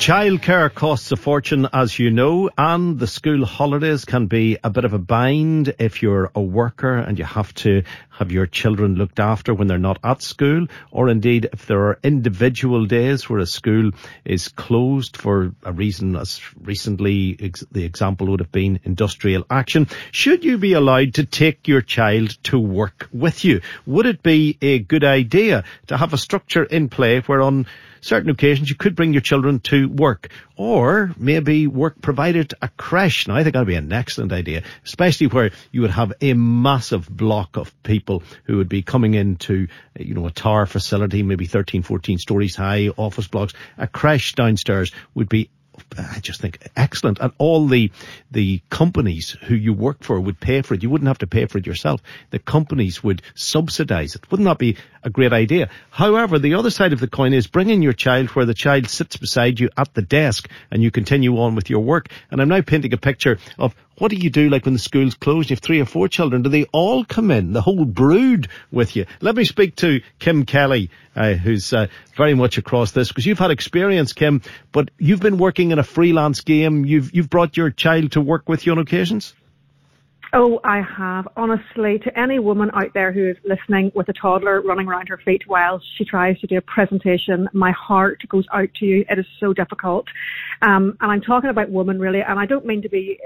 Childcare costs a fortune, as you know, and the school holidays can be a bit of a bind if you're a worker and you have to have your children looked after when they're not at school, or indeed if there are individual days where a school is closed for a reason, as recently the example would have been industrial action. Should you be allowed to take your child to work with you? Would it be a good idea to have a structure in play where on certain occasions you could bring your children to work or maybe work provided a crèche. Now I think that'd be an excellent idea, especially where you would have a massive block of people who would be coming into, uh, you know, a tower facility, maybe 13, 14 stories high, office blocks. A crèche downstairs would be I just think excellent. And all the the companies who you work for would pay for it. You wouldn't have to pay for it yourself. The companies would subsidize it. Wouldn't that be a great idea? However, the other side of the coin is bringing your child where the child sits beside you at the desk and you continue on with your work. And I'm now painting a picture of what do you do like when the school's closed? You have three or four children. Do they all come in, the whole brood with you? Let me speak to Kim Kelly, uh, who's uh, very much across this because you've had experience, Kim, but you've been working in a freelance game. You've you've brought your child to work with you on occasions. Oh, I have. Honestly, to any woman out there who is listening with a toddler running around her feet while she tries to do a presentation, my heart goes out to you. It is so difficult. Um, and I'm talking about women really, and I don't mean to be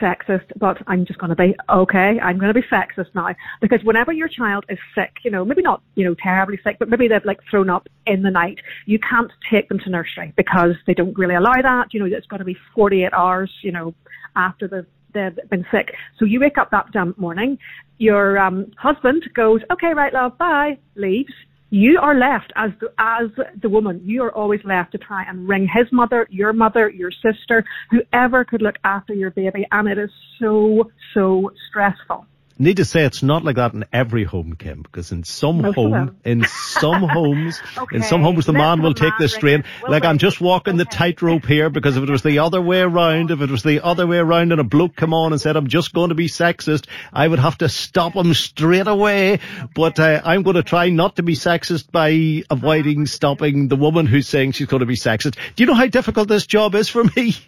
sexist, but I'm just going to be okay. I'm going to be sexist now because whenever your child is sick, you know, maybe not, you know, terribly sick, but maybe they've like thrown up in the night, you can't take them to nursery because they don't really allow that. You know, it's got to be 48 hours, you know, after the they've been sick. So you wake up that damn morning, your um, husband goes, okay, right, love, bye, leaves. You are left as the, as the woman. You are always left to try and ring his mother, your mother, your sister, whoever could look after your baby, and it is so so stressful. Need to say it's not like that in every home, Kim, because in some Most home, in some homes, in some homes the man will take the strain. We'll like I'm just walking the tightrope here because if it was the other way around, if it was the other way around and a bloke come on and said I'm just going to be sexist, I would have to stop him straight away. But uh, I'm going to try not to be sexist by avoiding stopping the woman who's saying she's going to be sexist. Do you know how difficult this job is for me?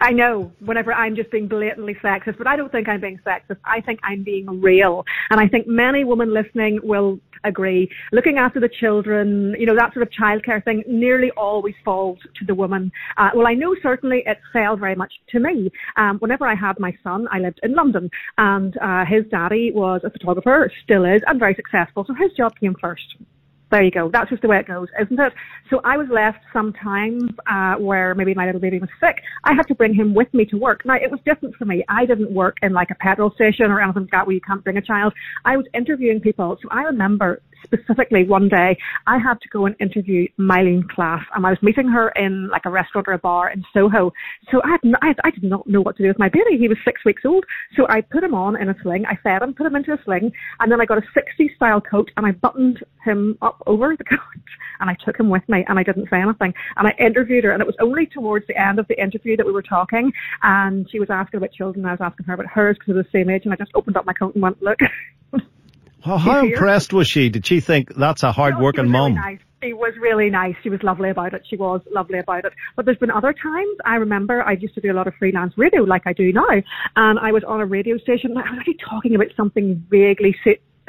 I know whenever I'm just being blatantly sexist, but I don't think I'm being sexist. I think I'm being real. And I think many women listening will agree. Looking after the children, you know, that sort of childcare thing nearly always falls to the woman. Uh, well, I know certainly it fell very much to me. Um, whenever I had my son, I lived in London and uh, his daddy was a photographer, still is, and very successful. So his job came first there you go. That's just the way it goes, isn't it? So I was left sometimes uh, where maybe my little baby was sick. I had to bring him with me to work. Now it was different for me. I didn't work in like a petrol station or anything like that where you can't bring a child. I was interviewing people. So I remember specifically one day I had to go and interview Myleene Klass and I was meeting her in like a restaurant or a bar in Soho. So I had, n- I, had- I did not know what to do with my baby. He was six weeks old. So I put him on in a sling. I fed him, put him into a sling and then I got a 60s style coat and I buttoned him up over the coat and I took him with me and I didn't say anything. And I interviewed her and it was only towards the end of the interview that we were talking and she was asking about children. I was asking her about hers because they're the same age and I just opened up my coat and went, look. Well, how impressed was she? Did she think that's a hard No, working really mum? nice. She was really nice. She was lovely about it. She was lovely about it. But there's been other times. I remember I used to do a lot of freelance radio like I do now. And I was on a radio station and I was actually talking about something vaguely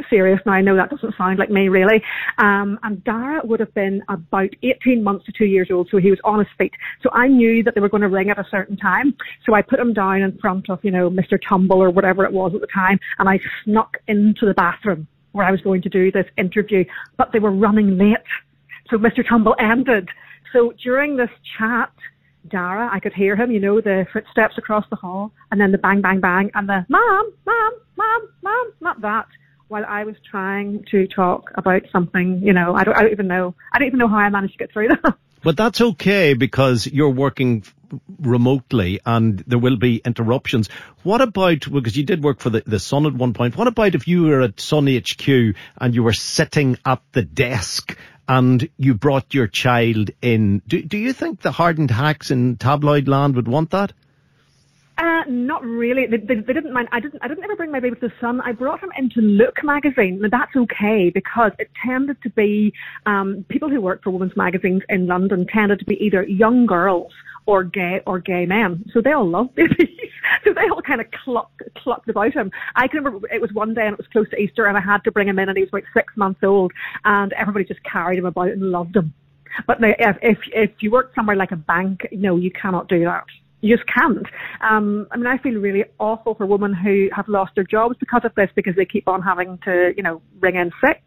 serious now. I know that doesn't sound like me really. Um, and Dara would have been about 18 months to two years old, so he was on his feet. So I knew that they were going to ring at a certain time. So I put him down in front of, you know, Mr. Tumble or whatever it was at the time, and I snuck into the bathroom where I was going to do this interview, but they were running late. So Mr. Tumble ended. So during this chat, Dara, I could hear him, you know, the footsteps across the hall, and then the bang, bang, bang, and the mom, mom, mom, mom, not that. While I was trying to talk about something, you know, I don't, I don't even know, I don't even know how I managed to get through that. But that's okay because you're working remotely and there will be interruptions. What about, because you did work for the, the Sun at one point, what about if you were at Sun HQ and you were sitting at the desk and you brought your child in? Do, do you think the hardened hacks in tabloid land would want that? Uh, not really. They, they, they, didn't mind. I didn't. I didn't ever bring my baby to the Sun. I brought him into Look magazine. Now that's okay because it tended to be um, people who work for women's magazines in London tended to be either young girls or gay or gay men. So they all loved babies. so they all kind of clucked, clucked about him. I can remember it was one day and it was close to Easter and I had to bring him in and he was about six months old and everybody just carried him about and loved him. But if, if if you work somewhere like a bank, no, you cannot do that you just can't. Um, I mean, I feel really awful for women who have lost their jobs because of this, because they keep on having to, you know, ring in sick.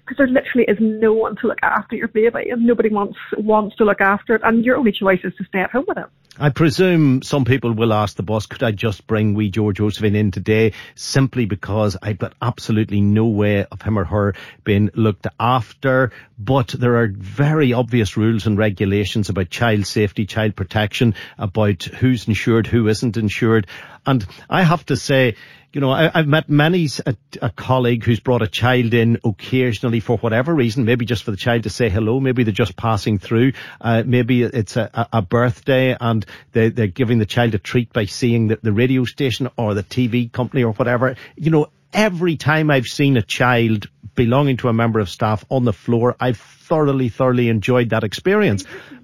Because there literally is no one to look after your baby, and nobody wants wants to look after it, and your only choice is to stay at home with it. I presume some people will ask the boss, could I just bring wee George Josephine in today simply because I've got absolutely no way of him or her being looked after. But there are very obvious rules and regulations about child safety, child protection, about who's insured, who isn't insured. And I have to say, you know, I, have met many a, a, colleague who's brought a child in occasionally for whatever reason, maybe just for the child to say hello, maybe they're just passing through, uh, maybe it's a, a birthday and they, they're giving the child a treat by seeing the, the radio station or the TV company or whatever. You know, every time I've seen a child belonging to a member of staff on the floor, I've thoroughly, thoroughly enjoyed that experience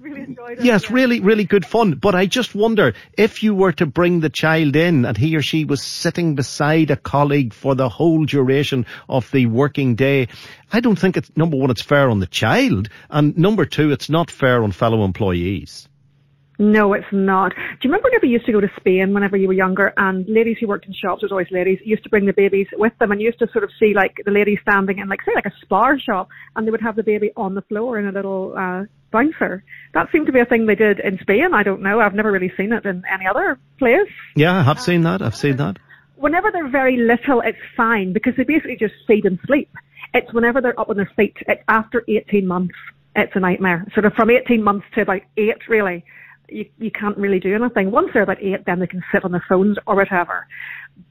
it. Yes, really, really good fun. But I just wonder if you were to bring the child in and he or she was sitting beside a colleague for the whole duration of the working day, I don't think it's number one, it's fair on the child, and number two, it's not fair on fellow employees. No, it's not. Do you remember whenever you used to go to Spain whenever you were younger and ladies who worked in shops, was always ladies, used to bring the babies with them and you used to sort of see like the ladies standing in like say like a spar shop and they would have the baby on the floor in a little uh bouncer. That seemed to be a thing they did in Spain. I don't know. I've never really seen it in any other place. Yeah, I have seen that. I've seen that. Whenever they're very little, it's fine because they basically just feed and sleep. It's whenever they're up on their feet. It's after 18 months. It's a nightmare. Sort of from 18 months to about eight, really you, you can't really do anything. Once they're about eight, then they can sit on their phones or whatever.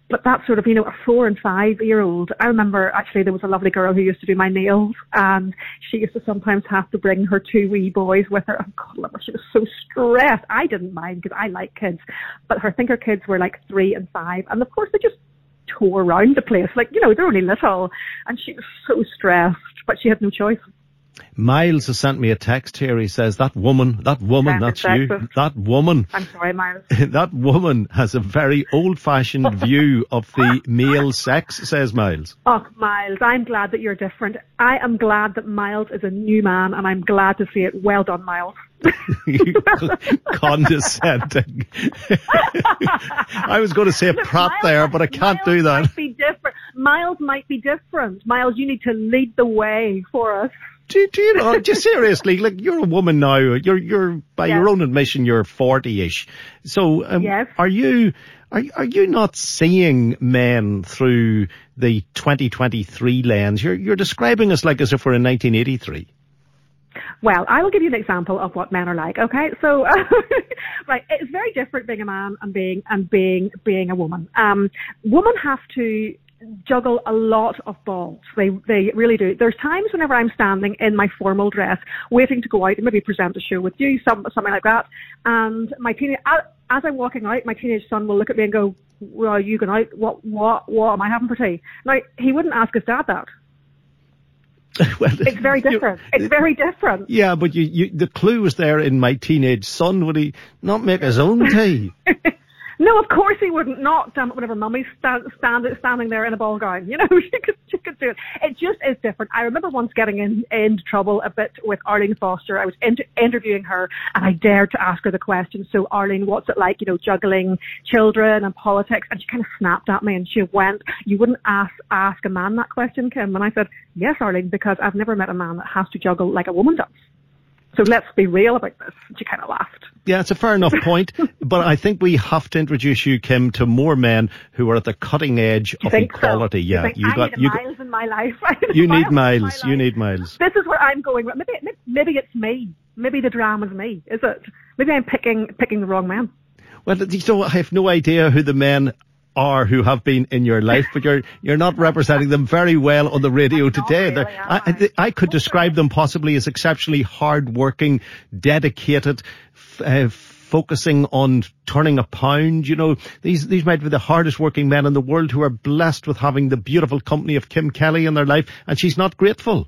But that sort of, you know, a four and five year old. I remember actually there was a lovely girl who used to do my nails and she used to sometimes have to bring her two wee boys with her. Oh God, she was so stressed. I didn't mind because I like kids, but her, I think her kids were like three and five. And of course they just tore around the place. Like, you know, they're only little and she was so stressed, but she had no choice. Miles has sent me a text here. He says, that woman, that woman, that's you, that woman. I'm sorry, Miles. that woman has a very old fashioned view of the male sex, says Miles. Oh, Miles, I'm glad that you're different. I am glad that Miles is a new man and I'm glad to see it. Well done, Miles. condescending. I was going to say a prop Miles, there, but I can't Miles do that. Might be different. Miles might be different. Miles, you need to lead the way for us do, do you know? Just seriously, like you're a woman now. You're you're by yes. your own admission, you're forty-ish. So, um, yes. are you are are you not seeing men through the 2023 lens? You're you're describing us like as if we're in 1983. Well, I will give you an example of what men are like. Okay, so uh, right, it's very different being a man and being and being being a woman. Um, women have to juggle a lot of balls. They they really do. There's times whenever I'm standing in my formal dress, waiting to go out and maybe present a show with you, some something like that, and my teenage as I'm walking out, my teenage son will look at me and go, "Well, are you going out? What what what am I having for tea?" Now he wouldn't ask his dad that. well, it's very different. It's very different. Yeah, but you, you, the clue was there in my teenage son. Would he not make his own tea? No, of course he wouldn't. Not damn it, whenever mummy's stand, stand, standing there in a ball gown. You know, she could, she could do it. It just is different. I remember once getting in, into trouble a bit with Arlene Foster. I was inter- interviewing her and I dared to ask her the question. So, Arlene, what's it like, you know, juggling children and politics? And she kind of snapped at me and she went, you wouldn't ask, ask a man that question, Kim. And I said, yes, Arlene, because I've never met a man that has to juggle like a woman does. So let's be real about this. She kind of laughed. Yeah, it's a fair enough point, but I think we have to introduce you, Kim, to more men who are at the cutting edge of equality. So? Yeah, you, you got you miles got, in my life. you need miles. You need miles. This is where I'm going. Maybe maybe it's me. Maybe the drama's me. Is it? Maybe I'm picking picking the wrong man. Well, you know, I have no idea who the men are who have been in your life, but you're you're not representing them very well on the radio today. Really, I, I, I, could describe them possibly as exceptionally hardworking, dedicated. Uh, focusing on turning a pound. You know, these, these might be the hardest working men in the world who are blessed with having the beautiful company of Kim Kelly in their life, and she's not grateful.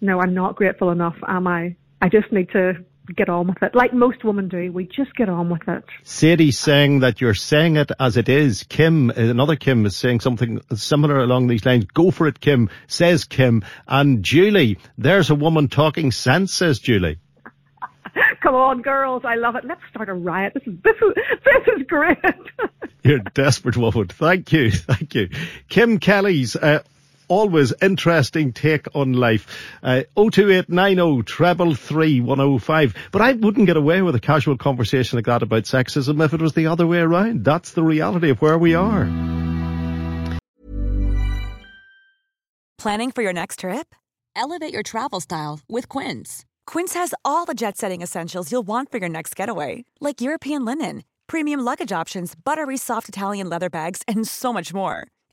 No, I'm not grateful enough, am I? I just need to get on with it. Like most women do, we just get on with it. Sadie's saying that you're saying it as it is. Kim, another Kim is saying something similar along these lines. Go for it, Kim, says Kim. And Julie, there's a woman talking sense, says Julie. Come on, girls, I love it. Let's start a riot. This is this is this is great. You're a desperate woman. Thank you, thank you. Kim Kelly's uh, always interesting take on life. Uh, 02890 treble three one oh five. But I wouldn't get away with a casual conversation like that about sexism if it was the other way around. That's the reality of where we are. Planning for your next trip? Elevate your travel style with Quince. Quince has all the jet setting essentials you'll want for your next getaway, like European linen, premium luggage options, buttery soft Italian leather bags, and so much more